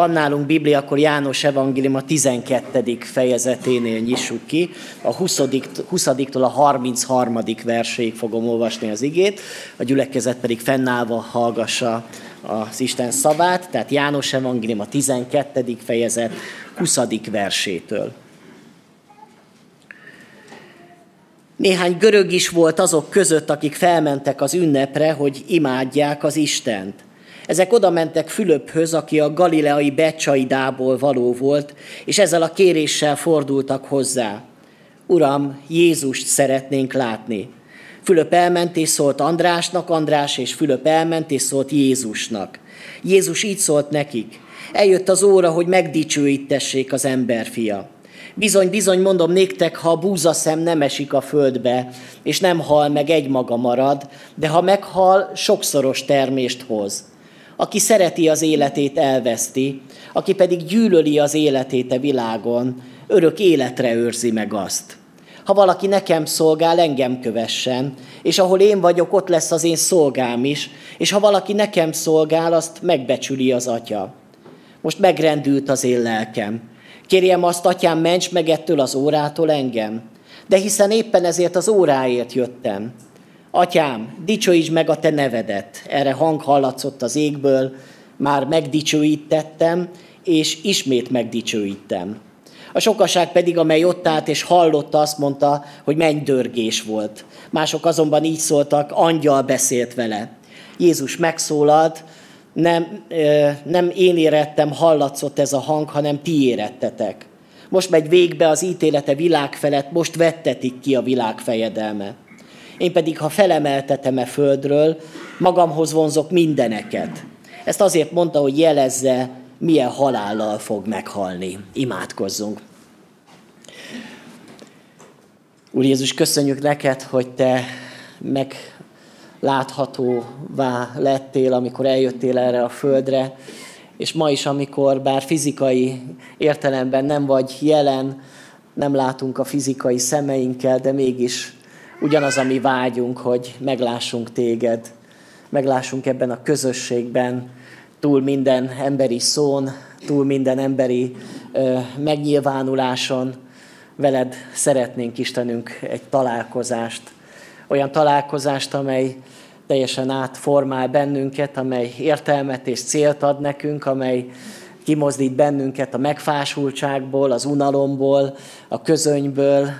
van nálunk Biblia, akkor János Evangélium a 12. fejezeténél nyissuk ki. A 20. 20-tól a 33. verséig fogom olvasni az igét, a gyülekezet pedig fennállva hallgassa az Isten szavát, tehát János Evangélium a 12. fejezet 20. versétől. Néhány görög is volt azok között, akik felmentek az ünnepre, hogy imádják az Istent. Ezek oda mentek Fülöphöz, aki a galileai Becsaidából való volt, és ezzel a kéréssel fordultak hozzá. Uram, Jézust szeretnénk látni. Fülöp elment és szólt Andrásnak, András és Fülöp elment és szólt Jézusnak. Jézus így szólt nekik. Eljött az óra, hogy megdicsőítessék az emberfia. Bizony, bizony, mondom néktek, ha a búzaszem nem esik a földbe, és nem hal meg, egy maga marad, de ha meghal, sokszoros termést hoz. Aki szereti az életét, elveszti, aki pedig gyűlöli az életét a világon, örök életre őrzi meg azt. Ha valaki nekem szolgál, engem kövessen, és ahol én vagyok, ott lesz az én szolgám is, és ha valaki nekem szolgál, azt megbecsüli az atya. Most megrendült az én lelkem. Kérjem azt, atyám, ments meg ettől az órától engem. De hiszen éppen ezért az óráért jöttem. Atyám, dicsőítsd meg a te nevedet. Erre hang hallatszott az égből, már megdicsőítettem, és ismét megdicsőítem. A sokaság pedig, amely ott állt és hallotta, azt mondta, hogy mennydörgés volt. Mások azonban így szóltak, angyal beszélt vele. Jézus megszólalt, nem, nem én érettem, hallatszott ez a hang, hanem ti érettetek. Most megy végbe az ítélete világ felett, most vettetik ki a világ fejedelme. Én pedig, ha felemeltetem e földről, magamhoz vonzok mindeneket. Ezt azért mondta, hogy jelezze, milyen halállal fog meghalni. Imádkozzunk. Úr Jézus, köszönjük neked, hogy te megláthatóvá lettél, amikor eljöttél erre a földre, és ma is, amikor bár fizikai értelemben nem vagy jelen, nem látunk a fizikai szemeinkkel, de mégis ugyanaz a mi vágyunk, hogy meglássunk téged, meglássunk ebben a közösségben, túl minden emberi szón, túl minden emberi ö, megnyilvánuláson, veled szeretnénk Istenünk egy találkozást, olyan találkozást, amely teljesen átformál bennünket, amely értelmet és célt ad nekünk, amely kimozdít bennünket a megfásultságból, az unalomból, a közönyből,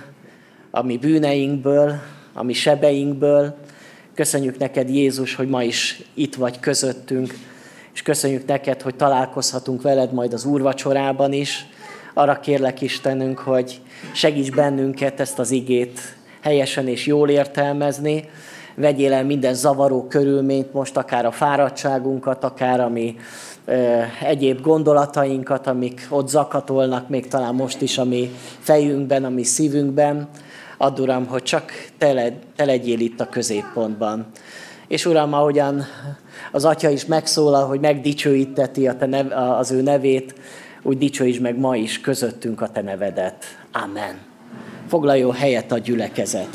a mi bűneinkből, a mi sebeinkből. Köszönjük neked, Jézus, hogy ma is itt vagy közöttünk, és köszönjük neked, hogy találkozhatunk veled majd az úrvacsorában is. Arra kérlek Istenünk, hogy segíts bennünket ezt az igét helyesen és jól értelmezni, vegyél el minden zavaró körülményt, most akár a fáradtságunkat, akár a mi ö, egyéb gondolatainkat, amik ott zakatolnak, még talán most is a mi fejünkben, a mi szívünkben. Add, Uram, hogy csak te, le, te legyél itt a középpontban. És Uram, ahogyan az Atya is megszólal, hogy megdicsőíteti a te nev, az ő nevét, úgy dicsőíts meg ma is közöttünk a te nevedet. Amen. Foglaljon helyet a gyülekezet.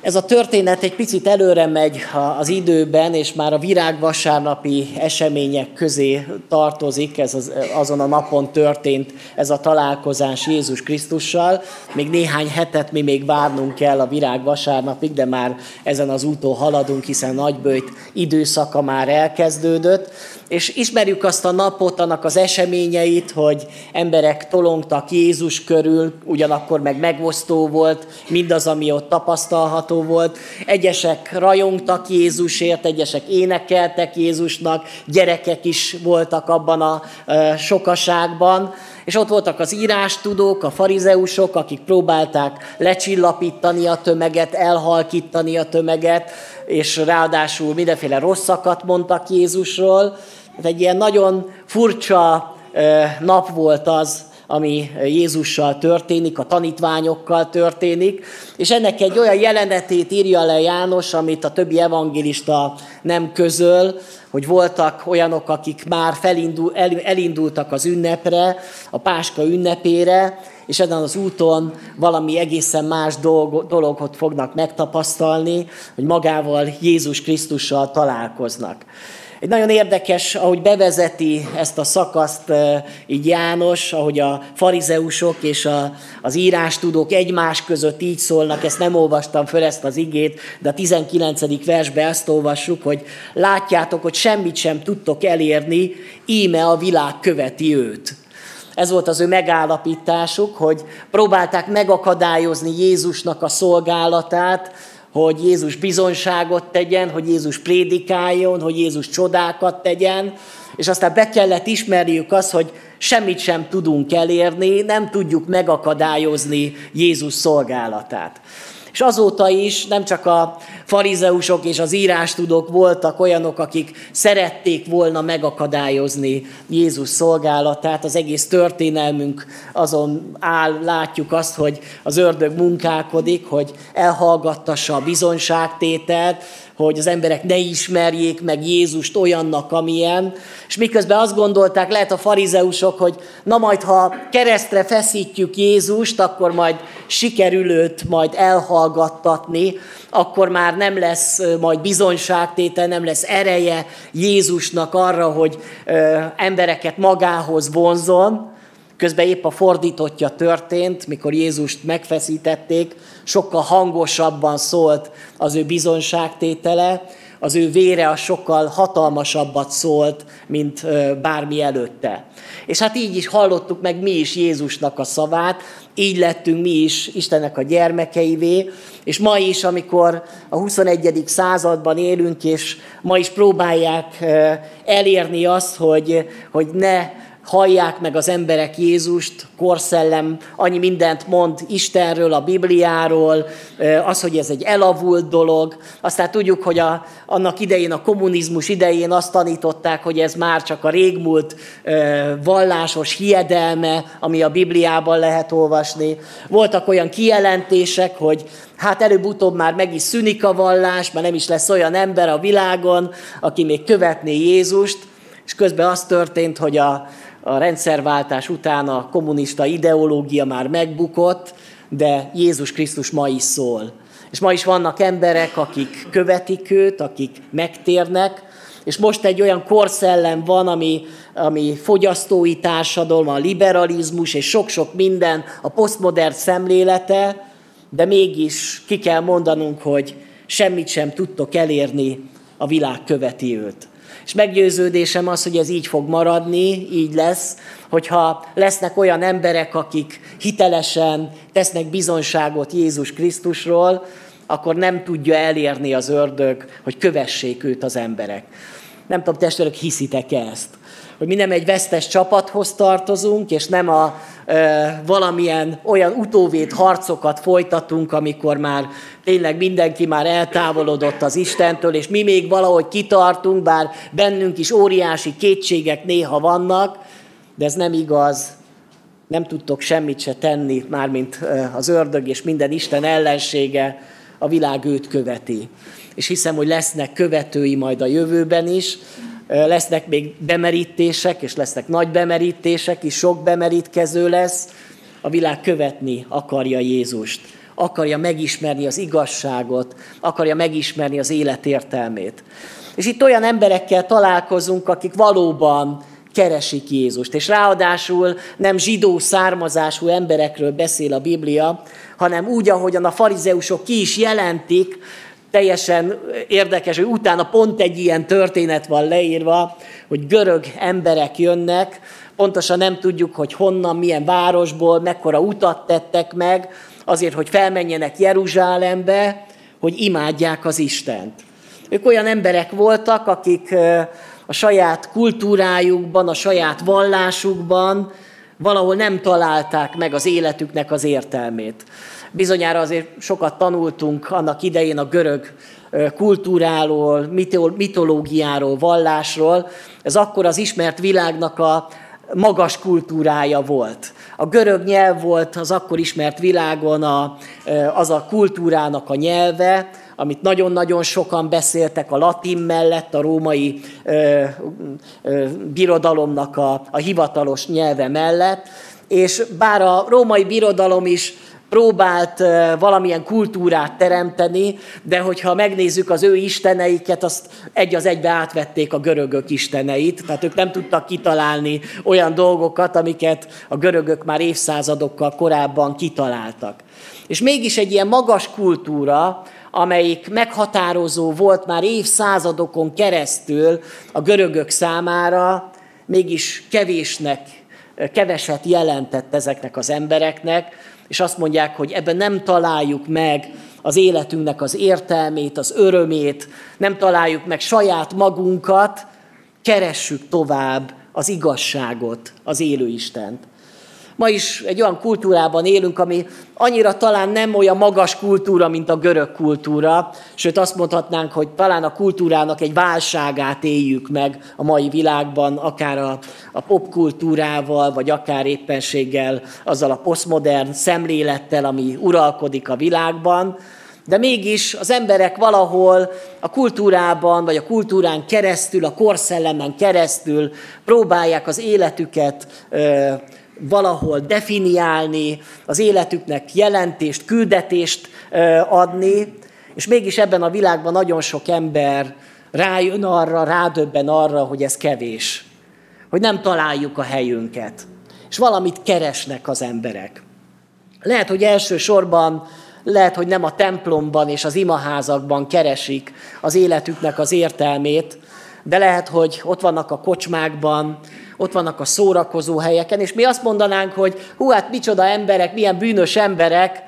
Ez a történet egy picit előre megy az időben, és már a virágvasárnapi események közé tartozik, ez az, azon a napon történt ez a találkozás Jézus Krisztussal. Még néhány hetet mi még várnunk kell a virágvasárnapig, de már ezen az úton haladunk, hiszen nagybőjt időszaka már elkezdődött. És ismerjük azt a napot, annak az eseményeit, hogy emberek tolongtak Jézus körül, ugyanakkor meg megosztó volt mindaz, ami ott tapasztalható volt. Egyesek rajongtak Jézusért, egyesek énekeltek Jézusnak, gyerekek is voltak abban a sokaságban. És ott voltak az írástudók, a farizeusok, akik próbálták lecsillapítani a tömeget, elhalkítani a tömeget, és ráadásul mindenféle rosszakat mondtak Jézusról. Ez egy ilyen nagyon furcsa nap volt az, ami Jézussal történik, a tanítványokkal történik, és ennek egy olyan jelenetét írja le János, amit a többi evangélista nem közöl, hogy voltak olyanok, akik már felindul, elindultak az ünnepre, a Páska ünnepére, és ezen az úton valami egészen más dolog, dologot fognak megtapasztalni, hogy magával Jézus Krisztussal találkoznak. Egy nagyon érdekes, ahogy bevezeti ezt a szakaszt így János, ahogy a farizeusok és a, az írástudók egymás között így szólnak, ezt nem olvastam föl ezt az igét, de a 19. versben ezt olvassuk, hogy látjátok, hogy semmit sem tudtok elérni, íme a világ követi őt. Ez volt az ő megállapításuk, hogy próbálták megakadályozni Jézusnak a szolgálatát, hogy Jézus bizonságot tegyen, hogy Jézus prédikáljon, hogy Jézus csodákat tegyen, és aztán be kellett ismerjük azt, hogy semmit sem tudunk elérni, nem tudjuk megakadályozni Jézus szolgálatát. És azóta is nem csak a farizeusok és az írástudók voltak olyanok, akik szerették volna megakadályozni Jézus szolgálatát. Az egész történelmünk azon áll, látjuk azt, hogy az ördög munkálkodik, hogy elhallgattassa a bizonyságtételt, hogy az emberek ne ismerjék meg Jézust olyannak, amilyen, és miközben azt gondolták, lehet a farizeusok, hogy na majd, ha keresztre feszítjük Jézust, akkor majd sikerül őt majd elhallgattatni, akkor már nem lesz majd bizonyságtétel, nem lesz ereje Jézusnak arra, hogy embereket magához vonzon, Közben épp a fordítottja történt, mikor Jézust megfeszítették, sokkal hangosabban szólt az ő bizonságtétele, az ő vére a sokkal hatalmasabbat szólt, mint bármi előtte. És hát így is hallottuk meg mi is Jézusnak a szavát, így lettünk mi is Istennek a gyermekeivé, és ma is, amikor a 21. században élünk, és ma is próbálják elérni azt, hogy, hogy ne hallják meg az emberek Jézust, korszellem annyi mindent mond Istenről, a Bibliáról, az, hogy ez egy elavult dolog. Aztán tudjuk, hogy a, annak idején, a kommunizmus idején azt tanították, hogy ez már csak a régmúlt vallásos hiedelme, ami a Bibliában lehet olvasni. Voltak olyan kijelentések, hogy hát előbb-utóbb már meg is szűnik a vallás, mert nem is lesz olyan ember a világon, aki még követné Jézust, és közben az történt, hogy a, a rendszerváltás után a kommunista ideológia már megbukott, de Jézus Krisztus ma is szól. És ma is vannak emberek, akik követik őt, akik megtérnek, és most egy olyan korszellem van, ami, ami fogyasztói társadalom, a liberalizmus és sok-sok minden, a posztmodern szemlélete, de mégis ki kell mondanunk, hogy semmit sem tudtok elérni, a világ követi őt. És meggyőződésem az, hogy ez így fog maradni, így lesz, hogyha lesznek olyan emberek, akik hitelesen tesznek bizonságot Jézus Krisztusról, akkor nem tudja elérni az ördög, hogy kövessék őt az emberek. Nem tudom, testvérek, hiszitek ezt? Hogy mi nem egy vesztes csapathoz tartozunk, és nem a e, valamilyen olyan utóvét harcokat folytatunk, amikor már tényleg mindenki már eltávolodott az Istentől, és mi még valahogy kitartunk, bár bennünk is óriási kétségek néha vannak, de ez nem igaz. Nem tudtok semmit se tenni, mármint az ördög és minden Isten ellensége, a világ őt követi. És hiszem, hogy lesznek követői majd a jövőben is, lesznek még bemerítések, és lesznek nagy bemerítések is, sok bemerítkező lesz. A világ követni akarja Jézust. akarja megismerni az igazságot, akarja megismerni az élet értelmét. És itt olyan emberekkel találkozunk, akik valóban keresik Jézust. És ráadásul nem zsidó származású emberekről beszél a Biblia, hanem úgy, ahogyan a farizeusok ki is jelentik, teljesen érdekes, hogy utána pont egy ilyen történet van leírva, hogy görög emberek jönnek, pontosan nem tudjuk, hogy honnan, milyen városból, mekkora utat tettek meg, azért, hogy felmenjenek Jeruzsálembe, hogy imádják az Istent. Ők olyan emberek voltak, akik a saját kultúrájukban, a saját vallásukban valahol nem találták meg az életüknek az értelmét. Bizonyára azért sokat tanultunk annak idején a görög kultúráról, mitológiáról, vallásról. Ez akkor az ismert világnak a magas kultúrája volt. A görög nyelv volt az akkor ismert világon a, az a kultúrának a nyelve, amit nagyon-nagyon sokan beszéltek a latin mellett, a római ö, ö, birodalomnak a, a hivatalos nyelve mellett, és bár a római birodalom is próbált valamilyen kultúrát teremteni, de hogyha megnézzük az ő isteneiket, azt egy az egybe átvették a görögök isteneit, tehát ők nem tudtak kitalálni olyan dolgokat, amiket a görögök már évszázadokkal korábban kitaláltak. És mégis egy ilyen magas kultúra, amelyik meghatározó volt már évszázadokon keresztül a görögök számára, mégis kevésnek, keveset jelentett ezeknek az embereknek, és azt mondják, hogy ebben nem találjuk meg az életünknek az értelmét, az örömét, nem találjuk meg saját magunkat, keressük tovább az igazságot, az élő Istent. Ma is egy olyan kultúrában élünk, ami annyira talán nem olyan magas kultúra, mint a görög kultúra, sőt azt mondhatnánk, hogy talán a kultúrának egy válságát éljük meg a mai világban, akár a, a popkultúrával, vagy akár éppenséggel azzal a posztmodern szemlélettel, ami uralkodik a világban. De mégis az emberek valahol a kultúrában, vagy a kultúrán keresztül, a korszellemen keresztül próbálják az életüket valahol definiálni, az életüknek jelentést, küldetést adni, és mégis ebben a világban nagyon sok ember rájön arra, rádöbben arra, hogy ez kevés, hogy nem találjuk a helyünket, és valamit keresnek az emberek. Lehet, hogy elsősorban, lehet, hogy nem a templomban és az imaházakban keresik az életüknek az értelmét, de lehet, hogy ott vannak a kocsmákban, ott vannak a szórakozó helyeken, és mi azt mondanánk, hogy hú, hát micsoda emberek, milyen bűnös emberek,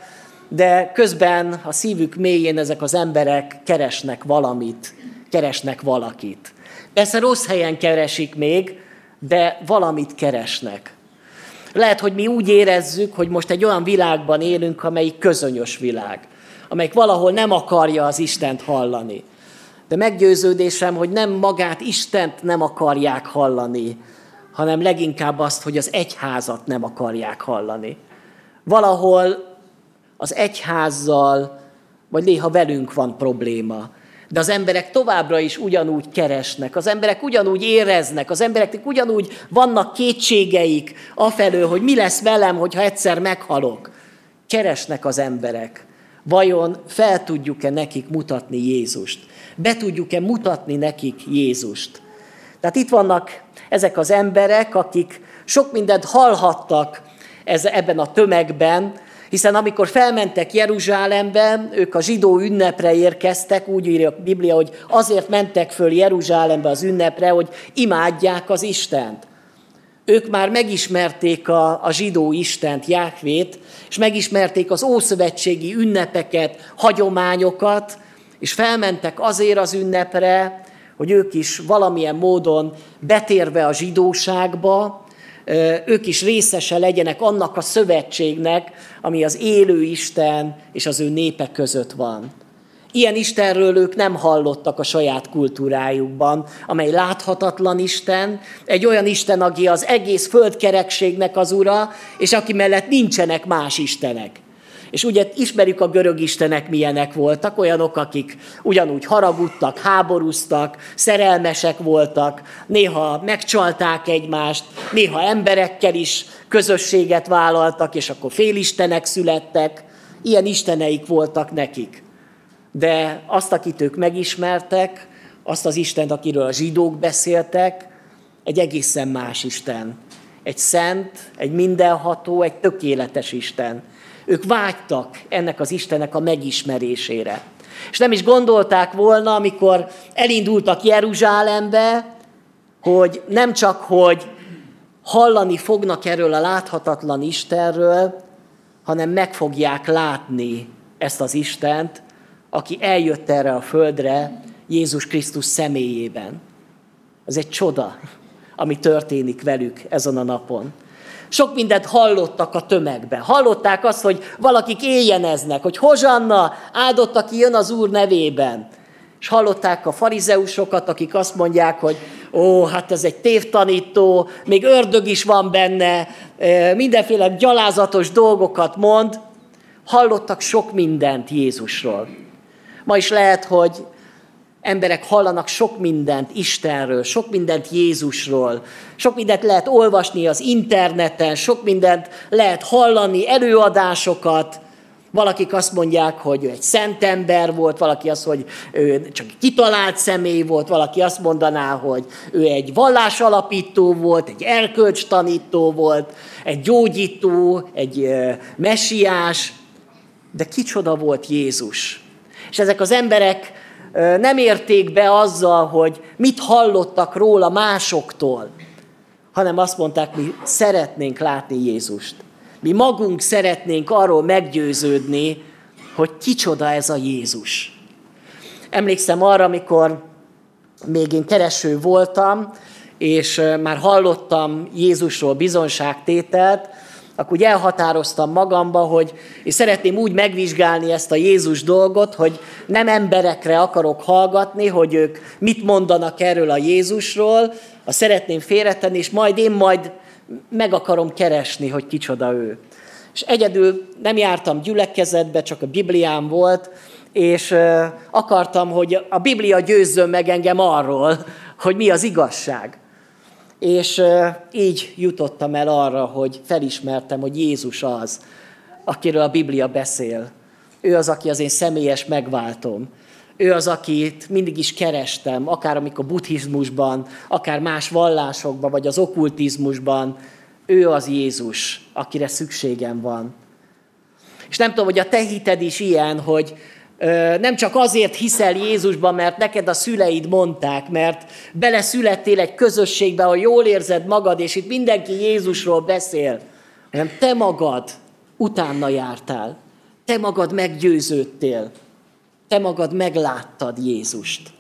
de közben a szívük mélyén ezek az emberek keresnek valamit, keresnek valakit. Persze rossz helyen keresik még, de valamit keresnek. Lehet, hogy mi úgy érezzük, hogy most egy olyan világban élünk, amelyik közönyös világ, amelyik valahol nem akarja az Istent hallani. De meggyőződésem, hogy nem magát Istent nem akarják hallani, hanem leginkább azt, hogy az egyházat nem akarják hallani. Valahol az egyházzal, vagy néha velünk van probléma. De az emberek továbbra is ugyanúgy keresnek, az emberek ugyanúgy éreznek, az embereknek ugyanúgy vannak kétségeik afelől, hogy mi lesz velem, hogyha egyszer meghalok. Keresnek az emberek. Vajon fel tudjuk-e nekik mutatni Jézust? Be tudjuk-e mutatni nekik Jézust? Tehát itt vannak ezek az emberek, akik sok mindent hallhattak ez, ebben a tömegben, hiszen amikor felmentek Jeruzsálembe, ők a zsidó ünnepre érkeztek, úgy írja a Biblia, hogy azért mentek föl Jeruzsálembe az ünnepre, hogy imádják az Istent. Ők már megismerték a, a zsidó Istent, Jáhvét, és megismerték az ószövetségi ünnepeket, hagyományokat, és felmentek azért az ünnepre, hogy ők is valamilyen módon betérve a zsidóságba, ők is részese legyenek annak a szövetségnek, ami az élő Isten és az ő népe között van. Ilyen Istenről ők nem hallottak a saját kultúrájukban, amely láthatatlan Isten, egy olyan Isten, aki az egész földkerekségnek az ura, és aki mellett nincsenek más istenek. És ugye ismerjük a görög istenek milyenek voltak, olyanok, akik ugyanúgy haragudtak, háborúztak, szerelmesek voltak, néha megcsalták egymást, néha emberekkel is közösséget vállaltak, és akkor félistenek születtek. Ilyen isteneik voltak nekik. De azt, akit ők megismertek, azt az Istent, akiről a zsidók beszéltek, egy egészen más Isten. Egy szent, egy mindenható, egy tökéletes Isten. Ők vágytak ennek az Istennek a megismerésére. És nem is gondolták volna, amikor elindultak Jeruzsálembe, hogy nem csak, hogy hallani fognak erről a láthatatlan Istenről, hanem meg fogják látni ezt az Istent, aki eljött erre a földre Jézus Krisztus személyében. Ez egy csoda, ami történik velük ezen a napon. Sok mindent hallottak a tömegbe. Hallották azt, hogy valakik éjjeneznek, hogy hozsanna, áldott, aki jön az Úr nevében. És hallották a farizeusokat, akik azt mondják, hogy ó, hát ez egy tévtanító, még ördög is van benne, mindenféle gyalázatos dolgokat mond. Hallottak sok mindent Jézusról. Ma is lehet, hogy emberek hallanak sok mindent Istenről, sok mindent Jézusról, sok mindent lehet olvasni az interneten, sok mindent lehet hallani, előadásokat, Valakik azt mondják, hogy ő egy szent ember volt, valaki azt, hogy ő csak kitalált személy volt, valaki azt mondaná, hogy ő egy vallásalapító volt, egy erkölcstanító volt, egy gyógyító, egy messiás, de kicsoda volt Jézus. És ezek az emberek nem érték be azzal, hogy mit hallottak róla másoktól, hanem azt mondták, mi szeretnénk látni Jézust. Mi magunk szeretnénk arról meggyőződni, hogy kicsoda ez a Jézus. Emlékszem arra, amikor még én kereső voltam, és már hallottam Jézusról bizonságtételt, akkor úgy elhatároztam magamba, hogy én szeretném úgy megvizsgálni ezt a Jézus dolgot, hogy nem emberekre akarok hallgatni, hogy ők mit mondanak erről a Jézusról, a szeretném félretenni, és majd én majd meg akarom keresni, hogy kicsoda ő. És egyedül nem jártam gyülekezetbe, csak a Bibliám volt, és akartam, hogy a Biblia győzzön meg engem arról, hogy mi az igazság. És így jutottam el arra, hogy felismertem, hogy Jézus az, akiről a Biblia beszél. Ő az, aki az én személyes megváltom. Ő az, akit mindig is kerestem, akár amikor buddhizmusban, akár más vallásokban, vagy az okkultizmusban. Ő az Jézus, akire szükségem van. És nem tudom, hogy a te hited is ilyen, hogy nem csak azért hiszel Jézusban, mert neked a szüleid mondták, mert beleszülettél egy közösségbe, ahol jól érzed magad, és itt mindenki Jézusról beszél, hanem te magad utána jártál. Te magad meggyőződtél. Te magad megláttad Jézust.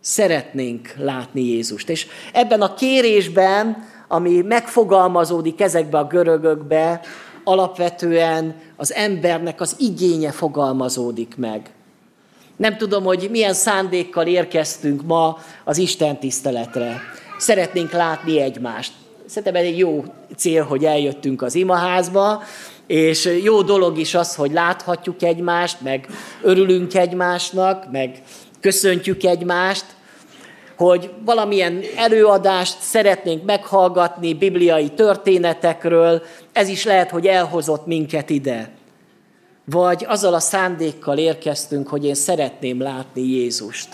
Szeretnénk látni Jézust. És ebben a kérésben, ami megfogalmazódik ezekbe a görögökbe, alapvetően az embernek az igénye fogalmazódik meg. Nem tudom, hogy milyen szándékkal érkeztünk ma az Isten tiszteletre. Szeretnénk látni egymást. Szerintem ez egy jó cél, hogy eljöttünk az imaházba, és jó dolog is az, hogy láthatjuk egymást, meg örülünk egymásnak, meg köszöntjük egymást, hogy valamilyen előadást szeretnénk meghallgatni bibliai történetekről, ez is lehet, hogy elhozott minket ide. Vagy azzal a szándékkal érkeztünk, hogy én szeretném látni Jézust.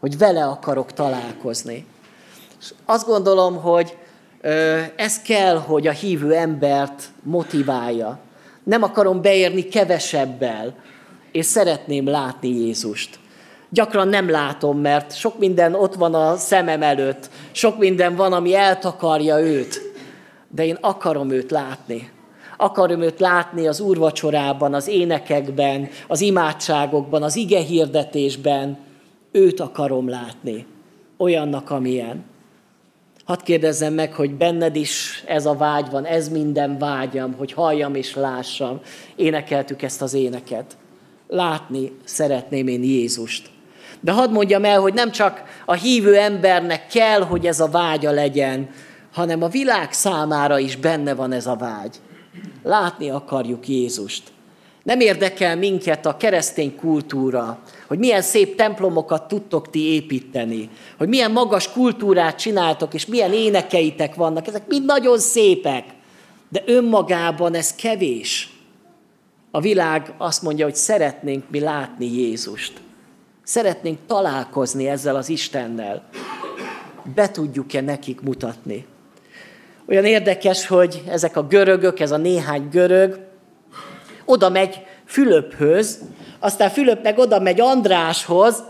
Hogy vele akarok találkozni. És azt gondolom, hogy ez kell, hogy a hívő embert motiválja. Nem akarom beérni kevesebbel, és szeretném látni Jézust. Gyakran nem látom, mert sok minden ott van a szemem előtt, sok minden van, ami eltakarja őt, de én akarom őt látni. Akarom őt látni az úrvacsorában, az énekekben, az imádságokban, az ige hirdetésben. Őt akarom látni, olyannak, amilyen. Hadd kérdezzem meg, hogy benned is ez a vágy van, ez minden vágyam, hogy halljam és lássam. Énekeltük ezt az éneket. Látni szeretném én Jézust. De hadd mondjam el, hogy nem csak a hívő embernek kell, hogy ez a vágya legyen, hanem a világ számára is benne van ez a vágy. Látni akarjuk Jézust. Nem érdekel minket a keresztény kultúra, hogy milyen szép templomokat tudtok ti építeni, hogy milyen magas kultúrát csináltok, és milyen énekeitek vannak. Ezek mind nagyon szépek, de önmagában ez kevés. A világ azt mondja, hogy szeretnénk mi látni Jézust. Szeretnénk találkozni ezzel az Istennel. Be tudjuk-e nekik mutatni? Olyan érdekes, hogy ezek a görögök, ez a néhány görög, oda megy Fülöphöz, aztán Fülöp meg oda megy Andráshoz,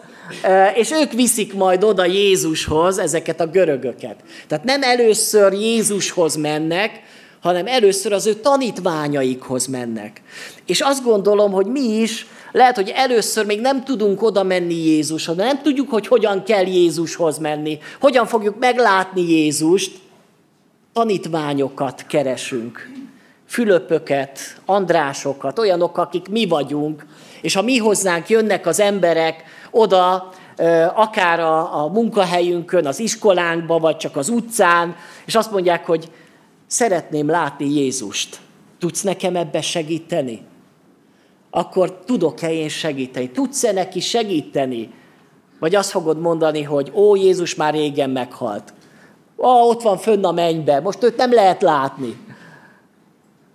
és ők viszik majd oda Jézushoz ezeket a görögöket. Tehát nem először Jézushoz mennek, hanem először az ő tanítványaikhoz mennek. És azt gondolom, hogy mi is lehet, hogy először még nem tudunk oda menni Jézushoz, nem tudjuk, hogy hogyan kell Jézushoz menni, hogyan fogjuk meglátni Jézust, tanítványokat keresünk. Fülöpöket, Andrásokat, olyanok, akik mi vagyunk, és ha mi hozzánk jönnek az emberek oda, akár a, a munkahelyünkön, az iskolánkba, vagy csak az utcán, és azt mondják, hogy szeretném látni Jézust. Tudsz nekem ebbe segíteni? Akkor tudok-e én segíteni? Tudsz-e neki segíteni? Vagy azt fogod mondani, hogy ó, Jézus már régen meghalt. Ó, ott van fönn a mennybe, most őt nem lehet látni.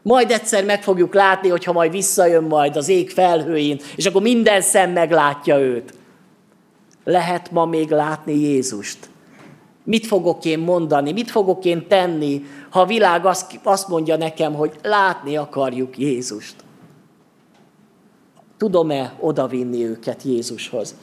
Majd egyszer meg fogjuk látni, hogyha majd visszajön majd az ég felhőin, és akkor minden szem meglátja őt. Lehet ma még látni Jézust? Mit fogok én mondani, mit fogok én tenni, ha a világ azt mondja nekem, hogy látni akarjuk Jézust? Tudom-e odavinni őket Jézushoz?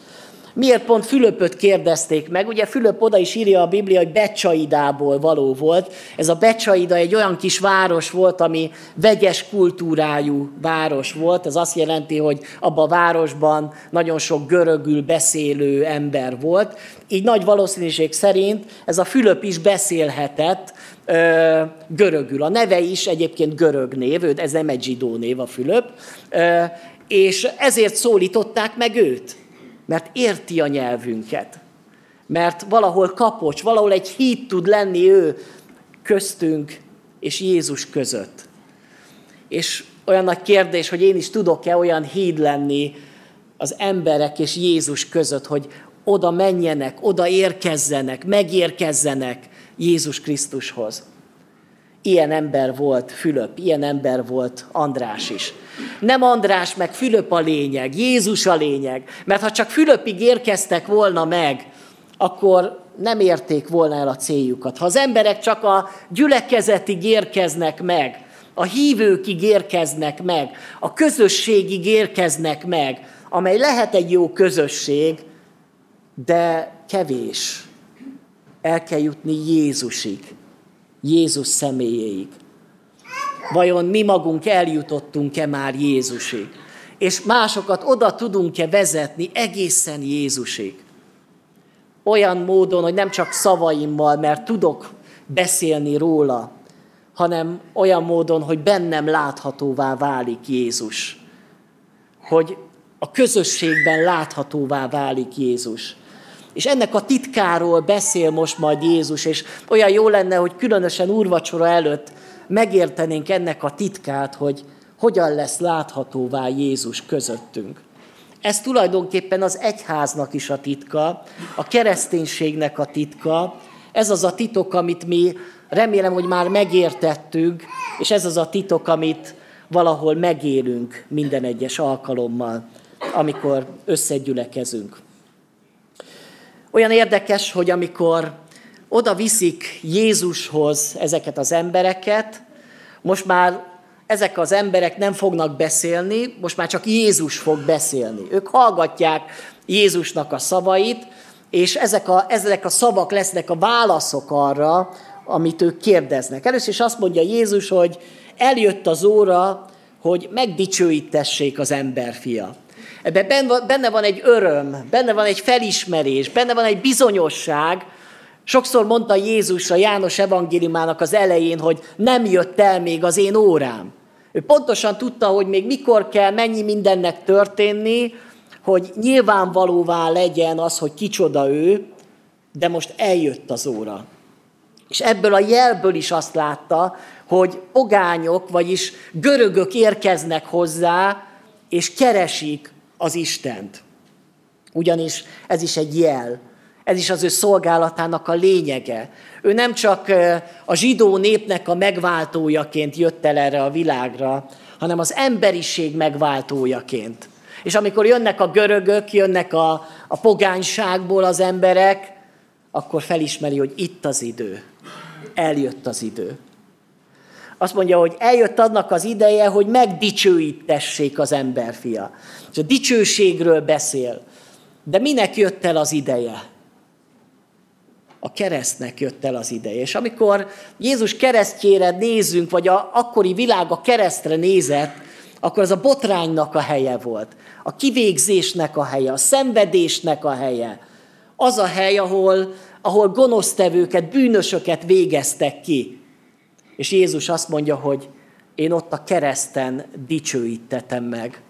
Miért pont Fülöpöt kérdezték meg? Ugye Fülöp oda is írja a Biblia, hogy Becsaidából való volt. Ez a Becsaida egy olyan kis város volt, ami vegyes kultúrájú város volt. Ez azt jelenti, hogy abban a városban nagyon sok görögül beszélő ember volt. Így nagy valószínűség szerint ez a Fülöp is beszélhetett ö, görögül. A neve is egyébként görög név, ez nem egy zsidó név a Fülöp. Ö, és ezért szólították meg őt mert érti a nyelvünket. Mert valahol kapocs, valahol egy híd tud lenni ő köztünk és Jézus között. És olyan nagy kérdés, hogy én is tudok-e olyan híd lenni az emberek és Jézus között, hogy oda menjenek, oda érkezzenek, megérkezzenek Jézus Krisztushoz. Ilyen ember volt Fülöp, ilyen ember volt András is. Nem András meg Fülöp a lényeg, Jézus a lényeg, mert ha csak Fülöpig érkeztek volna meg, akkor nem érték volna el a céljukat. Ha az emberek csak a gyülekezetig érkeznek meg, a hívőkig érkeznek meg, a közösségig érkeznek meg, amely lehet egy jó közösség, de kevés. El kell jutni Jézusig. Jézus személyéig. Vajon mi magunk eljutottunk-e már Jézusig? És másokat oda tudunk-e vezetni egészen Jézusig? Olyan módon, hogy nem csak szavaimmal, mert tudok beszélni róla, hanem olyan módon, hogy bennem láthatóvá válik Jézus. Hogy a közösségben láthatóvá válik Jézus. És ennek a titkáról beszél most majd Jézus, és olyan jó lenne, hogy különösen úrvacsora előtt megértenénk ennek a titkát, hogy hogyan lesz láthatóvá Jézus közöttünk. Ez tulajdonképpen az egyháznak is a titka, a kereszténységnek a titka, ez az a titok, amit mi remélem, hogy már megértettünk, és ez az a titok, amit valahol megélünk minden egyes alkalommal, amikor összegyülekezünk. Olyan érdekes, hogy amikor oda viszik Jézushoz ezeket az embereket, most már ezek az emberek nem fognak beszélni, most már csak Jézus fog beszélni. Ők hallgatják Jézusnak a szavait, és ezek a, ezek a szavak lesznek a válaszok arra, amit ők kérdeznek. Először is azt mondja Jézus, hogy eljött az óra, hogy megdicsőítessék az emberfia. Ebben benne van egy öröm, benne van egy felismerés, benne van egy bizonyosság. Sokszor mondta Jézus a János evangéliumának az elején, hogy nem jött el még az én órám. Ő pontosan tudta, hogy még mikor kell mennyi mindennek történni, hogy nyilvánvalóvá legyen az, hogy kicsoda ő, de most eljött az óra. És ebből a jelből is azt látta, hogy ogányok, vagyis görögök érkeznek hozzá, és keresik az Istent. Ugyanis ez is egy jel. Ez is az ő szolgálatának a lényege. Ő nem csak a zsidó népnek a megváltójaként jött el erre a világra, hanem az emberiség megváltójaként. És amikor jönnek a görögök, jönnek a, a pogányságból az emberek, akkor felismeri, hogy itt az idő. Eljött az idő. Azt mondja, hogy eljött annak az ideje, hogy megdicsőítessék az emberfia. És a dicsőségről beszél. De minek jött el az ideje? A keresztnek jött el az ideje. És amikor Jézus keresztjére nézünk, vagy a akkori világ a keresztre nézett, akkor az a botránynak a helye volt. A kivégzésnek a helye, a szenvedésnek a helye. Az a hely, ahol, ahol gonosztevőket, bűnösöket végeztek ki. És Jézus azt mondja, hogy én ott a kereszten dicsőítetem meg.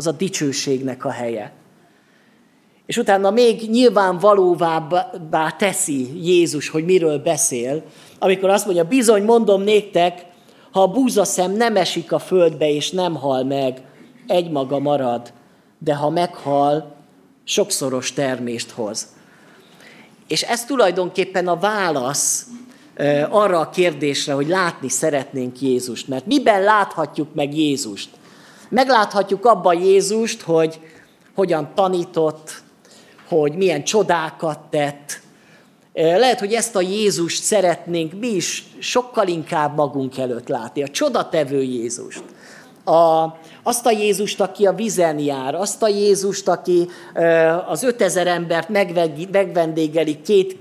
Az a dicsőségnek a helye. És utána még nyilvánvalóvá teszi Jézus, hogy miről beszél, amikor azt mondja, bizony mondom néktek, ha a búzaszem nem esik a földbe és nem hal meg, egymaga marad, de ha meghal, sokszoros termést hoz. És ez tulajdonképpen a válasz arra a kérdésre, hogy látni szeretnénk Jézust. Mert miben láthatjuk meg Jézust? Megláthatjuk abban Jézust, hogy hogyan tanított, hogy milyen csodákat tett. Lehet, hogy ezt a Jézust szeretnénk mi is sokkal inkább magunk előtt látni, a csodatevő Jézust. A, azt a Jézust, aki a vizen jár, azt a Jézust, aki az ötezer embert megvendégeli két,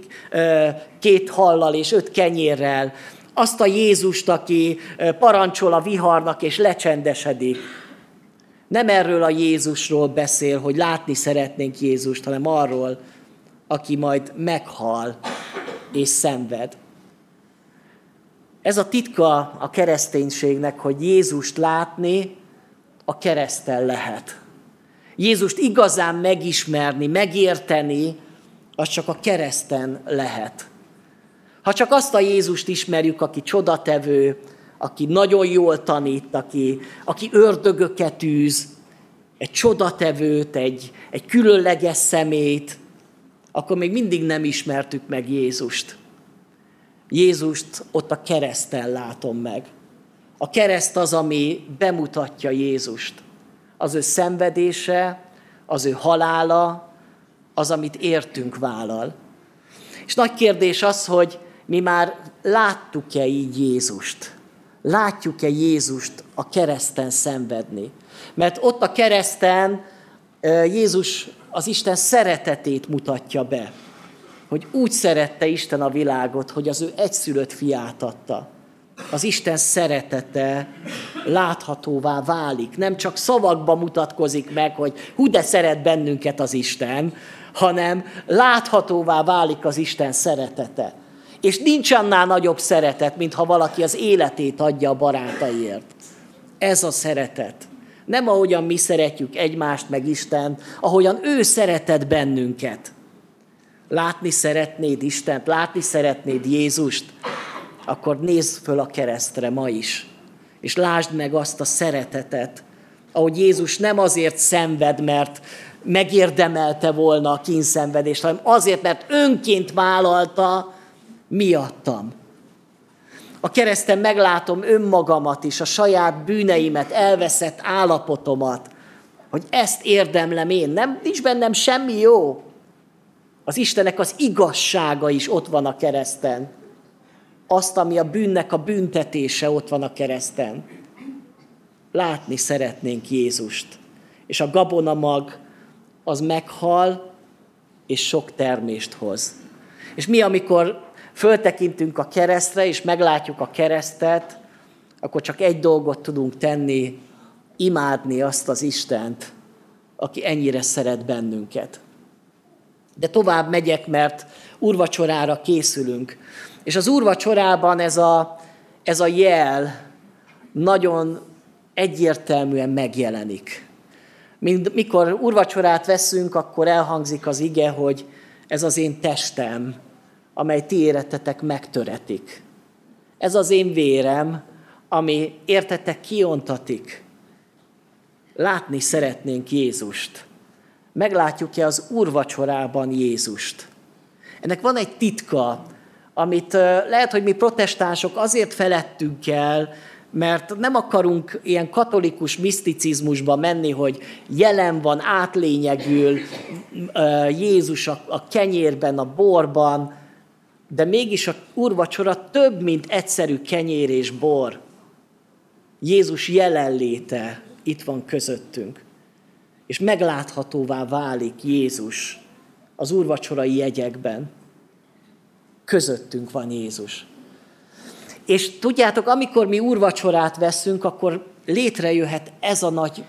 két hallal és öt kenyérrel, azt a Jézust, aki parancsol a viharnak és lecsendesedik. Nem erről a Jézusról beszél, hogy látni szeretnénk Jézust, hanem arról, aki majd meghal és szenved. Ez a titka a kereszténységnek, hogy Jézust látni a keresztel lehet. Jézust igazán megismerni, megérteni, az csak a kereszten lehet. Ha csak azt a Jézust ismerjük, aki csodatevő, aki nagyon jól tanít, aki, aki ördögöket űz, egy csodatevőt, egy, egy különleges szemét, akkor még mindig nem ismertük meg Jézust. Jézust ott a kereszten látom meg. A kereszt az, ami bemutatja Jézust. Az ő szenvedése, az ő halála, az, amit értünk vállal. És nagy kérdés az, hogy mi már láttuk-e így Jézust? Látjuk-e Jézust a kereszten szenvedni? Mert ott a kereszten Jézus az Isten szeretetét mutatja be. Hogy úgy szerette Isten a világot, hogy az ő egyszülött fiát adta. Az Isten szeretete láthatóvá válik. Nem csak szavakba mutatkozik meg, hogy hú, de szeret bennünket az Isten, hanem láthatóvá válik az Isten szeretete. És nincs annál nagyobb szeretet, mint ha valaki az életét adja a barátaiért. Ez a szeretet. Nem ahogyan mi szeretjük egymást, meg Isten, ahogyan ő szeretett bennünket. Látni szeretnéd Istent, látni szeretnéd Jézust, akkor nézd föl a keresztre ma is, és lásd meg azt a szeretetet, ahogy Jézus nem azért szenved, mert megérdemelte volna a kínszenvedést, hanem azért, mert önként vállalta miattam. A kereszten meglátom önmagamat is, a saját bűneimet, elveszett állapotomat, hogy ezt érdemlem én. Nem, nincs bennem semmi jó. Az Istenek az igazsága is ott van a kereszten. Azt, ami a bűnnek a büntetése ott van a kereszten. Látni szeretnénk Jézust. És a gabonamag az meghal, és sok termést hoz. És mi, amikor föltekintünk a keresztre, és meglátjuk a keresztet, akkor csak egy dolgot tudunk tenni, imádni azt az Istent, aki ennyire szeret bennünket. De tovább megyek, mert úrvacsorára készülünk. És az úrvacsorában ez a, ez a jel nagyon egyértelműen megjelenik. Mind, mikor úrvacsorát veszünk, akkor elhangzik az ige, hogy ez az én testem, amely ti éretetek megtöretik. Ez az én vérem, ami értetek kiontatik. Látni szeretnénk Jézust. Meglátjuk-e az úrvacsorában Jézust? Ennek van egy titka, amit lehet, hogy mi protestánsok azért felettünk el, mert nem akarunk ilyen katolikus miszticizmusba menni, hogy jelen van, átlényegül Jézus a kenyérben, a borban, de mégis a urvacsora több, mint egyszerű kenyér és bor. Jézus jelenléte itt van közöttünk. És megláthatóvá válik Jézus az úrvacsorai jegyekben. Közöttünk van Jézus. És tudjátok, amikor mi úrvacsorát veszünk, akkor létrejöhet ez a nagy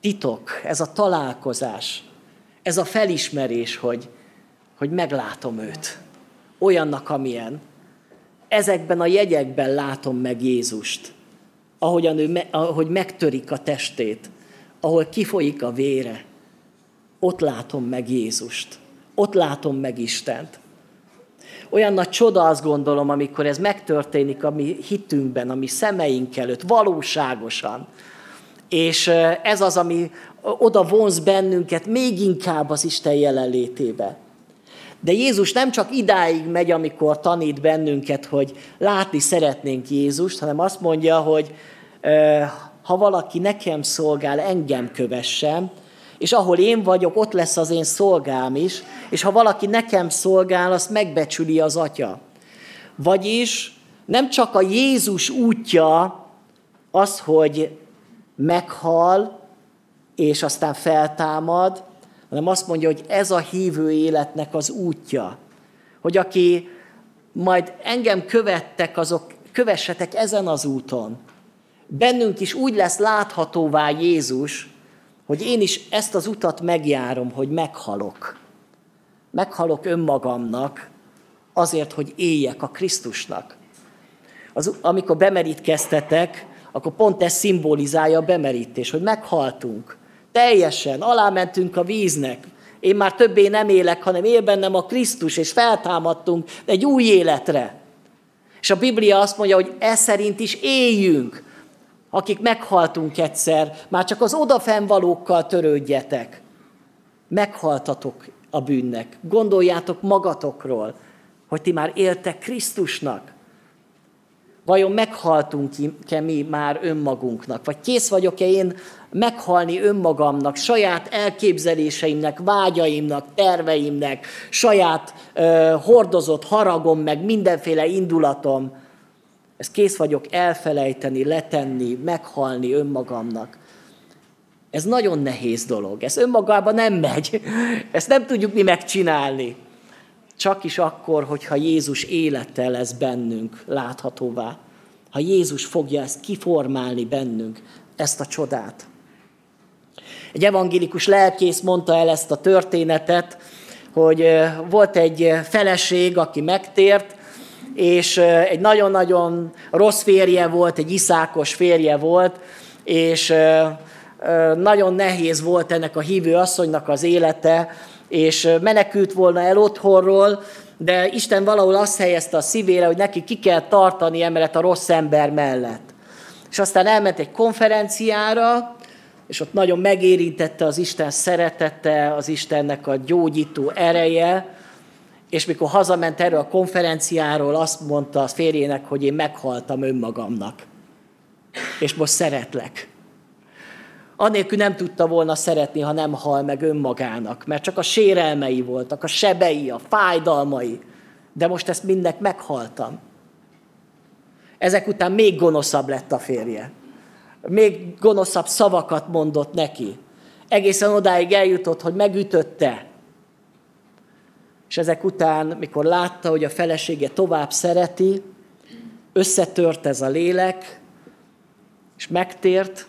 titok, ez a találkozás, ez a felismerés, hogy, hogy meglátom őt olyannak, amilyen. Ezekben a jegyekben látom meg Jézust, ahogyan ő, ahogy megtörik a testét, ahol kifolyik a vére. Ott látom meg Jézust. Ott látom meg Istent. Olyan nagy csoda azt gondolom, amikor ez megtörténik a mi hitünkben, a mi szemeink előtt, valóságosan. És ez az, ami oda vonz bennünket még inkább az Isten jelenlétébe. De Jézus nem csak idáig megy, amikor tanít bennünket, hogy látni szeretnénk Jézust, hanem azt mondja, hogy ha valaki nekem szolgál, engem kövessen, és ahol én vagyok, ott lesz az én szolgám is, és ha valaki nekem szolgál, azt megbecsüli az atya. Vagyis nem csak a Jézus útja az, hogy meghal, és aztán feltámad, hanem azt mondja, hogy ez a hívő életnek az útja. Hogy aki majd engem követtek, azok kövessetek ezen az úton. Bennünk is úgy lesz láthatóvá Jézus, hogy én is ezt az utat megjárom, hogy meghalok. Meghalok önmagamnak azért, hogy éljek a Krisztusnak. Az, amikor bemerítkeztetek, akkor pont ez szimbolizálja a bemerítés, hogy meghaltunk. Teljesen, alámentünk a víznek. Én már többé nem élek, hanem él bennem a Krisztus, és feltámadtunk egy új életre. És a Biblia azt mondja, hogy ez szerint is éljünk. Akik meghaltunk egyszer, már csak az odafennvalókkal törődjetek. Meghaltatok a bűnnek. Gondoljátok magatokról, hogy ti már éltek Krisztusnak. Vajon meghaltunk-e mi már önmagunknak? Vagy kész vagyok-e én meghalni önmagamnak, saját elképzeléseimnek, vágyaimnak, terveimnek, saját ö, hordozott haragom, meg mindenféle indulatom? Ezt kész vagyok elfelejteni, letenni, meghalni önmagamnak. Ez nagyon nehéz dolog. Ez önmagában nem megy. Ezt nem tudjuk mi megcsinálni. Csak is akkor, hogyha Jézus élete lesz bennünk láthatóvá. Ha Jézus fogja ezt kiformálni bennünk, ezt a csodát. Egy evangélikus lelkész mondta el ezt a történetet, hogy volt egy feleség, aki megtért, és egy nagyon-nagyon rossz férje volt, egy iszákos férje volt, és nagyon nehéz volt ennek a hívő asszonynak az élete, és menekült volna el otthonról, de Isten valahol azt helyezte a szívére, hogy neki ki kell tartani emellett a rossz ember mellett. És aztán elment egy konferenciára, és ott nagyon megérintette az Isten szeretete, az Istennek a gyógyító ereje, és mikor hazament erről a konferenciáról, azt mondta a férjének, hogy én meghaltam önmagamnak, és most szeretlek. Anélkül nem tudta volna szeretni, ha nem hal meg önmagának, mert csak a sérelmei voltak, a sebei, a fájdalmai. De most ezt mindnek meghaltam. Ezek után még gonoszabb lett a férje. Még gonoszabb szavakat mondott neki. Egészen odáig eljutott, hogy megütötte. És ezek után, mikor látta, hogy a felesége tovább szereti, összetört ez a lélek, és megtért,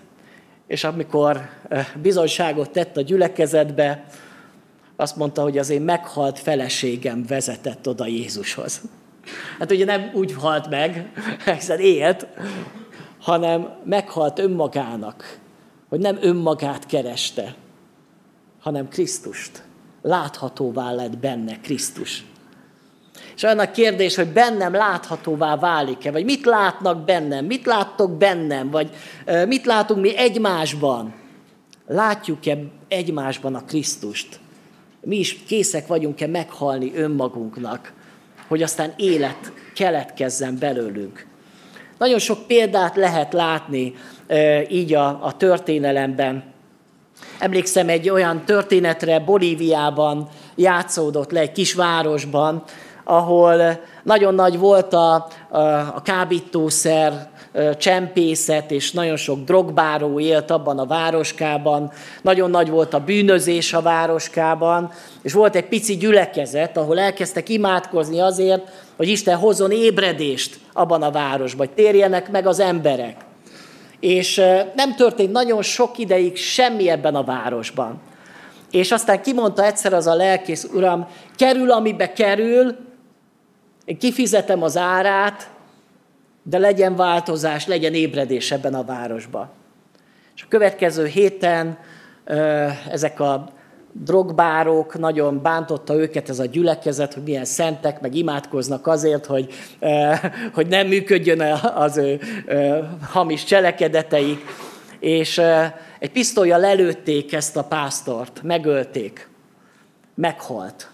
és amikor eh, bizonyságot tett a gyülekezetbe, azt mondta, hogy az én meghalt feleségem vezetett oda Jézushoz. Hát ugye nem úgy halt meg, hiszen élt, hanem meghalt önmagának, hogy nem önmagát kereste, hanem Krisztust. Láthatóvá lett benne Krisztus. És olyan a kérdés, hogy bennem láthatóvá válik-e, vagy mit látnak bennem, mit láttok bennem, vagy mit látunk mi egymásban. Látjuk-e egymásban a Krisztust? mi is készek vagyunk-e meghalni önmagunknak, hogy aztán élet keletkezzen belőlünk. Nagyon sok példát lehet látni így a, a történelemben. Emlékszem egy olyan történetre Bolíviában játszódott le egy kis városban, ahol nagyon nagy volt a, a, a kábítószer csempészet, és nagyon sok drogbáró élt abban a városkában, nagyon nagy volt a bűnözés a városkában, és volt egy pici gyülekezet, ahol elkezdtek imádkozni azért, hogy Isten hozzon ébredést abban a városban, hogy térjenek meg az emberek. És nem történt nagyon sok ideig semmi ebben a városban. És aztán kimondta egyszer az a lelkész, uram, kerül, amibe kerül, én kifizetem az árát, de legyen változás, legyen ébredés ebben a városban. És a következő héten ezek a drogbárok, nagyon bántotta őket ez a gyülekezet, hogy milyen szentek, meg imádkoznak azért, hogy, hogy nem működjön az ő hamis cselekedeteik. És egy pisztolya lelőtték ezt a pásztort, megölték, meghalt.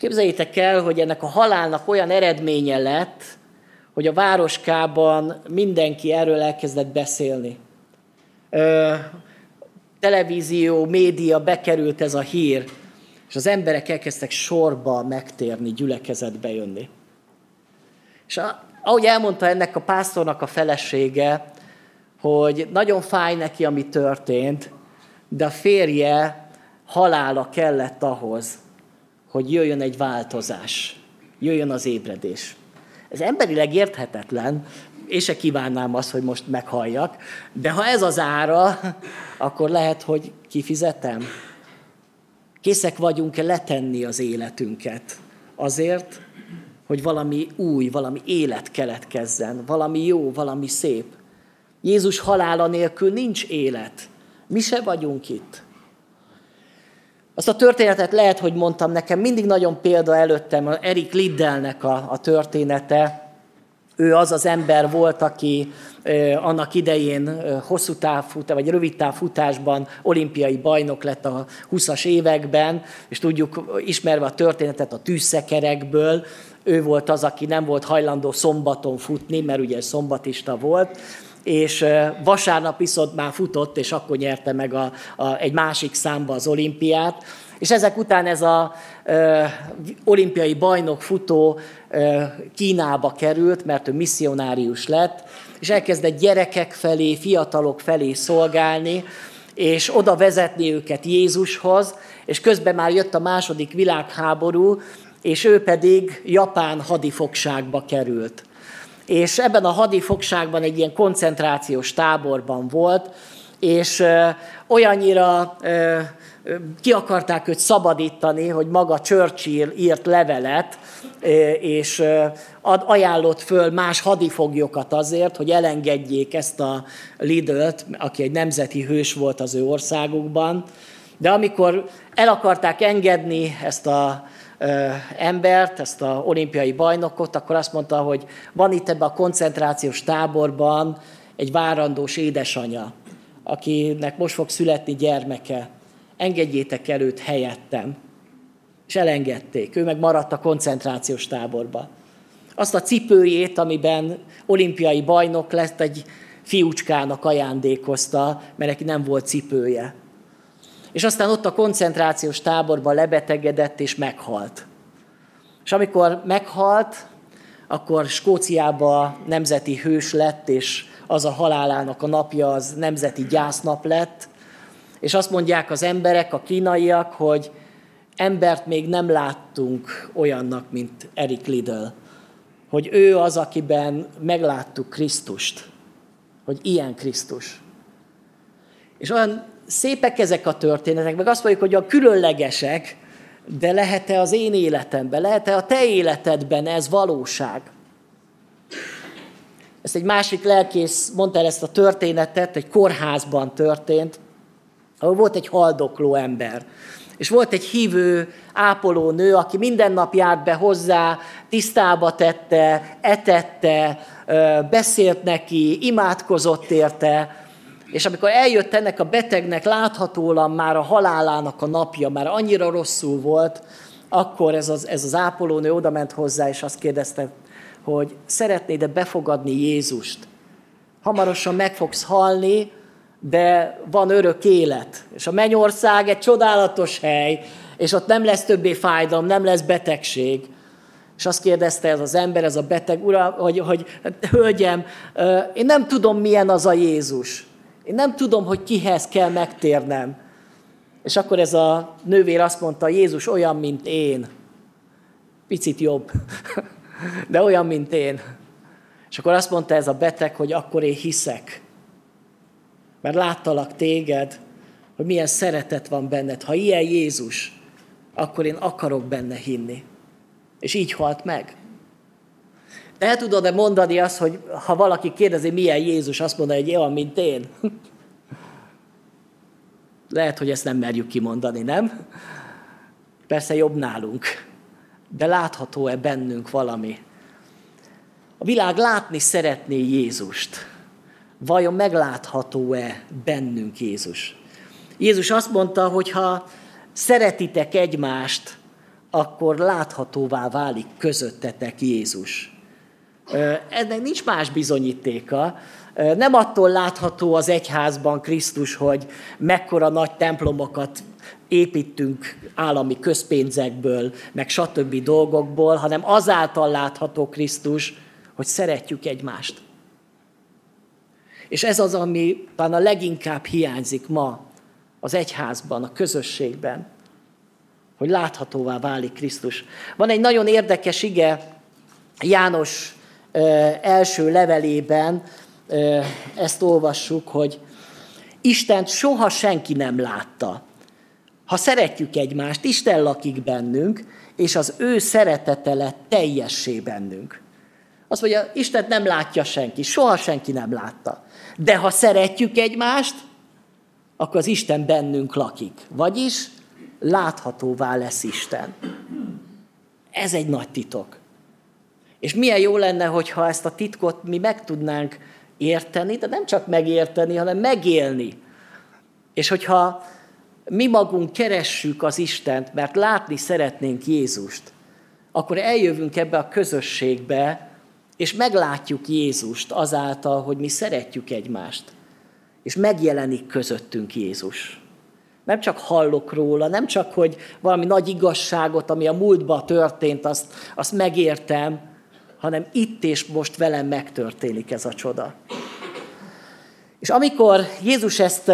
Képzeljétek el, hogy ennek a halálnak olyan eredménye lett, hogy a városkában mindenki erről elkezdett beszélni. Ö, televízió, média bekerült ez a hír, és az emberek elkezdtek sorba megtérni, gyülekezetbe jönni. És ahogy elmondta ennek a pásztornak a felesége, hogy nagyon fáj neki, ami történt, de a férje halála kellett ahhoz, hogy jöjjön egy változás, jöjjön az ébredés. Ez emberileg érthetetlen, és se kívánnám azt, hogy most meghalljak, de ha ez az ára, akkor lehet, hogy kifizetem. Készek vagyunk-e letenni az életünket azért, hogy valami új, valami élet keletkezzen, valami jó, valami szép. Jézus halála nélkül nincs élet. Mi se vagyunk itt. Azt a történetet lehet, hogy mondtam nekem, mindig nagyon példa előttem Erik Liddelnek a, a története. Ő az az ember volt, aki annak idején hosszú távfutás, vagy rövid távfutásban olimpiai bajnok lett a 20-as években, és tudjuk, ismerve a történetet a tűzszekerekből, ő volt az, aki nem volt hajlandó szombaton futni, mert ugye szombatista volt, és vasárnap viszont már futott, és akkor nyerte meg a, a, egy másik számba az olimpiát. És ezek után ez a ö, olimpiai bajnok futó ö, Kínába került, mert ő misszionárius lett, és elkezdett gyerekek felé, fiatalok felé szolgálni, és oda vezetni őket Jézushoz, és közben már jött a második világháború, és ő pedig Japán hadifogságba került és ebben a hadifogságban egy ilyen koncentrációs táborban volt, és olyannyira ki akarták őt szabadítani, hogy maga Churchill írt levelet, és ajánlott föl más hadifoglyokat azért, hogy elengedjék ezt a Lidl-t, aki egy nemzeti hős volt az ő országukban. De amikor el akarták engedni ezt a embert, ezt a olimpiai bajnokot, akkor azt mondta, hogy van itt ebben a koncentrációs táborban egy várandós édesanya, akinek most fog születni gyermeke. Engedjétek előtt helyettem. És elengedték. Ő meg maradt a koncentrációs táborba. Azt a cipőjét, amiben olimpiai bajnok lett, egy fiúcskának ajándékozta, mert neki nem volt cipője. És aztán ott a koncentrációs táborban lebetegedett és meghalt. És amikor meghalt, akkor Skóciába nemzeti hős lett, és az a halálának a napja az nemzeti gyásznap lett. És azt mondják az emberek, a kínaiak, hogy embert még nem láttunk olyannak, mint Erik Lidl. Hogy ő az, akiben megláttuk Krisztust. Hogy ilyen Krisztus. És olyan szépek ezek a történetek, meg azt mondjuk, hogy a különlegesek, de lehet-e az én életemben, lehet-e a te életedben ez valóság? Ezt egy másik lelkész mondta el ezt a történetet, egy kórházban történt, ahol volt egy haldokló ember. És volt egy hívő ápoló nő, aki minden nap járt be hozzá, tisztába tette, etette, beszélt neki, imádkozott érte, És amikor eljött ennek a betegnek láthatóan már a halálának a napja, már annyira rosszul volt, akkor ez az, ez az ápolónő oda ment hozzá, és azt kérdezte, hogy szeretnéd-e befogadni Jézust? Hamarosan meg fogsz halni, de van örök élet. És a mennyország egy csodálatos hely, és ott nem lesz többé fájdalom, nem lesz betegség. És azt kérdezte ez az ember, ez a beteg, ura, hogy, hogy hölgyem, én nem tudom, milyen az a Jézus. Én nem tudom, hogy kihez kell megtérnem. És akkor ez a nővér azt mondta, Jézus olyan, mint én. Picit jobb, de olyan, mint én. És akkor azt mondta ez a beteg, hogy akkor én hiszek. Mert láttalak téged, hogy milyen szeretet van benned. Ha ilyen Jézus, akkor én akarok benne hinni. És így halt meg. El tudod-e mondani azt, hogy ha valaki kérdezi, milyen Jézus, azt mondja, hogy olyan, mint én? Lehet, hogy ezt nem merjük kimondani, nem? Persze jobb nálunk. De látható-e bennünk valami? A világ látni szeretné Jézust. Vajon meglátható-e bennünk Jézus? Jézus azt mondta, hogy ha szeretitek egymást, akkor láthatóvá válik közöttetek Jézus. Ennek nincs más bizonyítéka. Nem attól látható az egyházban Krisztus, hogy mekkora nagy templomokat építünk állami közpénzekből, meg stb. dolgokból, hanem azáltal látható Krisztus, hogy szeretjük egymást. És ez az, ami talán a leginkább hiányzik ma az egyházban, a közösségben, hogy láthatóvá válik Krisztus. Van egy nagyon érdekes ige János első levelében, ezt olvassuk, hogy Istent soha senki nem látta. Ha szeretjük egymást, Isten lakik bennünk, és az ő szeretete lett teljessé bennünk. Azt mondja, Istent nem látja senki, soha senki nem látta. De ha szeretjük egymást, akkor az Isten bennünk lakik. Vagyis láthatóvá lesz Isten. Ez egy nagy titok. És milyen jó lenne, hogyha ezt a titkot mi meg tudnánk érteni, de nem csak megérteni, hanem megélni. És hogyha mi magunk keressük az Istent, mert látni szeretnénk Jézust, akkor eljövünk ebbe a közösségbe, és meglátjuk Jézust azáltal, hogy mi szeretjük egymást. És megjelenik közöttünk Jézus. Nem csak hallok róla, nem csak, hogy valami nagy igazságot, ami a múltban történt, azt, azt megértem, hanem itt és most velem megtörténik ez a csoda. És amikor Jézus ezt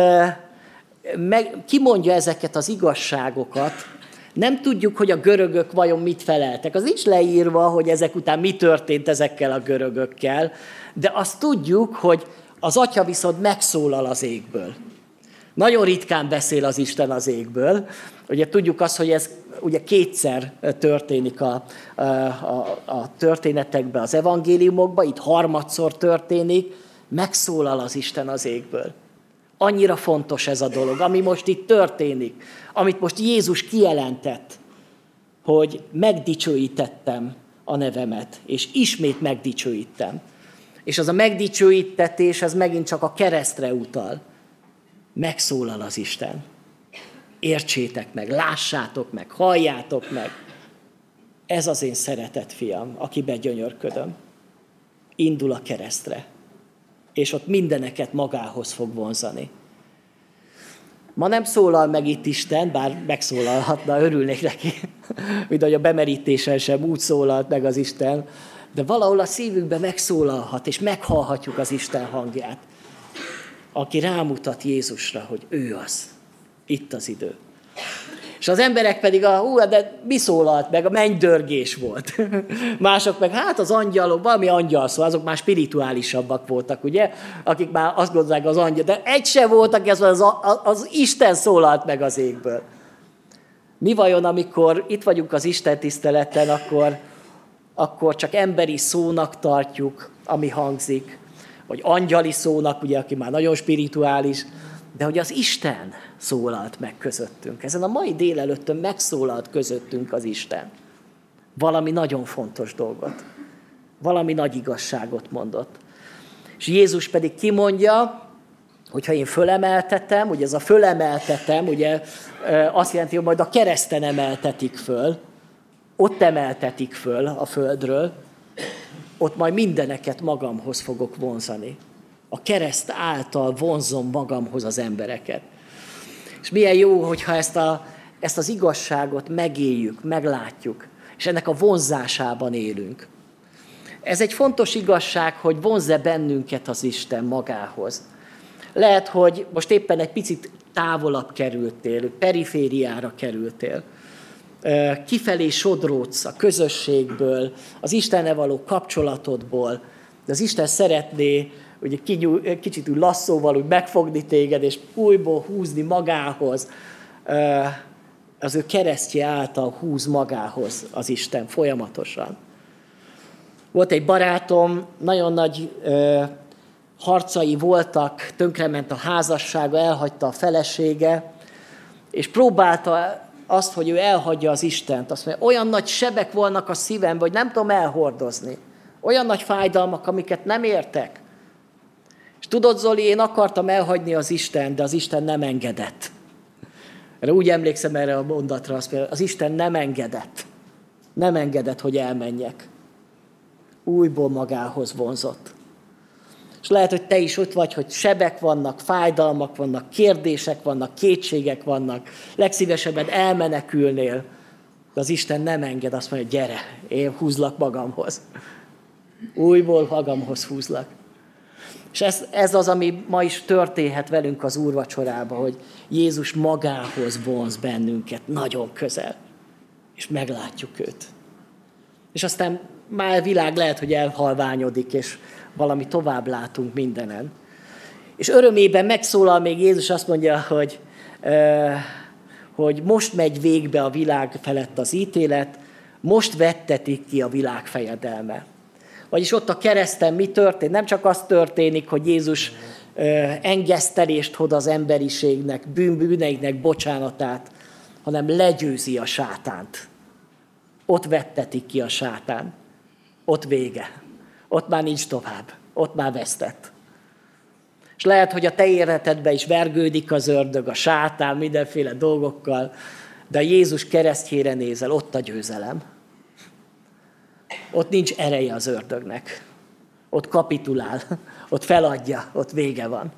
meg, kimondja ezeket az igazságokat, nem tudjuk, hogy a görögök vajon mit feleltek. Az nincs leírva, hogy ezek után mi történt ezekkel a görögökkel, de azt tudjuk, hogy az atya viszont megszólal az égből. Nagyon ritkán beszél az Isten az égből. Ugye tudjuk azt, hogy ez ugye kétszer történik a, a, a, történetekben, az evangéliumokban, itt harmadszor történik, megszólal az Isten az égből. Annyira fontos ez a dolog, ami most itt történik, amit most Jézus kijelentett, hogy megdicsőítettem a nevemet, és ismét megdicsőítem. És az a megdicsőítetés, ez megint csak a keresztre utal. Megszólal az Isten. Értsétek meg, lássátok meg, halljátok meg. Ez az én szeretett fiam, aki begyönyörködöm. Indul a keresztre és ott mindeneket magához fog vonzani. Ma nem szólal meg itt Isten, bár megszólalhatna, örülnék neki, mint hogy a bemerítésen sem úgy szólalt meg az Isten, de valahol a szívünkben megszólalhat, és meghallhatjuk az Isten hangját, aki rámutat Jézusra, hogy ő az. Itt az idő. És az emberek pedig, a, hú, de mi szólalt meg? A mennydörgés volt. Mások meg, hát az angyalok, valami angyal szó, azok már spirituálisabbak voltak, ugye? Akik már azt gondolják az angyal, de egy se volt, aki az, az, az Isten szólalt meg az égből. Mi vajon, amikor itt vagyunk az Isten tiszteleten, akkor, akkor csak emberi szónak tartjuk, ami hangzik, vagy angyali szónak, ugye, aki már nagyon spirituális, de hogy az Isten szólalt meg közöttünk. Ezen a mai délelőttön megszólalt közöttünk az Isten. Valami nagyon fontos dolgot. Valami nagy igazságot mondott. És Jézus pedig kimondja, hogyha én fölemeltetem, ugye ez a fölemeltetem, ugye azt jelenti, hogy majd a kereszten emeltetik föl, ott emeltetik föl a földről, ott majd mindeneket magamhoz fogok vonzani. A kereszt által vonzom magamhoz az embereket. És milyen jó, hogyha ezt, a, ezt az igazságot megéljük, meglátjuk, és ennek a vonzásában élünk. Ez egy fontos igazság, hogy vonzze bennünket az Isten magához. Lehet, hogy most éppen egy picit távolabb kerültél, perifériára kerültél. Kifelé sodródsz a közösségből, az Istenne való kapcsolatodból, de az Isten szeretné ugye kicsit úgy lasszóval úgy megfogni téged, és újból húzni magához. Az ő keresztje által húz magához az Isten folyamatosan. Volt egy barátom, nagyon nagy harcai voltak, tönkrement a házassága, elhagyta a felesége, és próbálta azt, hogy ő elhagyja az Istent. Azt mondja, olyan nagy sebek vannak a szívemben, hogy nem tudom elhordozni. Olyan nagy fájdalmak, amiket nem értek. És tudod, Zoli, én akartam elhagyni az Isten, de az Isten nem engedett. Erre úgy emlékszem erre a mondatra, azt mondja, az Isten nem engedett. Nem engedett, hogy elmenjek. Újból magához vonzott. És lehet, hogy te is ott vagy, hogy sebek vannak, fájdalmak vannak, kérdések vannak, kétségek vannak. Legszívesebben elmenekülnél, de az Isten nem enged, azt mondja, gyere, én húzlak magamhoz. Újból magamhoz húzlak. És ez, ez az, ami ma is történhet velünk az úrvacsorába, hogy Jézus magához vonz bennünket nagyon közel, és meglátjuk őt. És aztán már világ lehet, hogy elhalványodik, és valami tovább látunk mindenen. És örömében megszólal még Jézus, azt mondja, hogy, hogy most megy végbe a világ felett az ítélet, most vettetik ki a világ fejedelme. Vagyis ott a kereszten mi történt? Nem csak az történik, hogy Jézus engesztelést hoz az emberiségnek, bűn, bűneiknek bocsánatát, hanem legyőzi a sátánt. Ott vettetik ki a sátán. Ott vége. Ott már nincs tovább. Ott már vesztett. És lehet, hogy a te életedben is vergődik az ördög, a sátán, mindenféle dolgokkal, de Jézus keresztjére nézel, ott a győzelem. Ott nincs ereje az ördögnek. Ott kapitulál, ott feladja, ott vége van.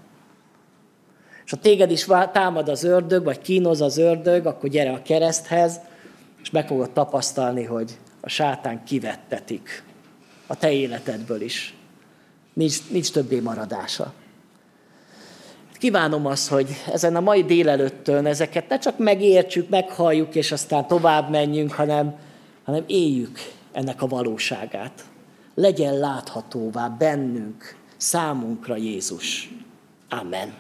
És ha téged is támad az ördög, vagy kínoz az ördög, akkor gyere a kereszthez, és meg fogod tapasztalni, hogy a sátán kivettetik a te életedből is. Nincs, nincs többé maradása. Kívánom azt, hogy ezen a mai délelőttön ezeket ne csak megértsük, meghalljuk, és aztán tovább menjünk, hanem, hanem éljük ennek a valóságát. Legyen láthatóvá bennünk, számunkra Jézus. Amen.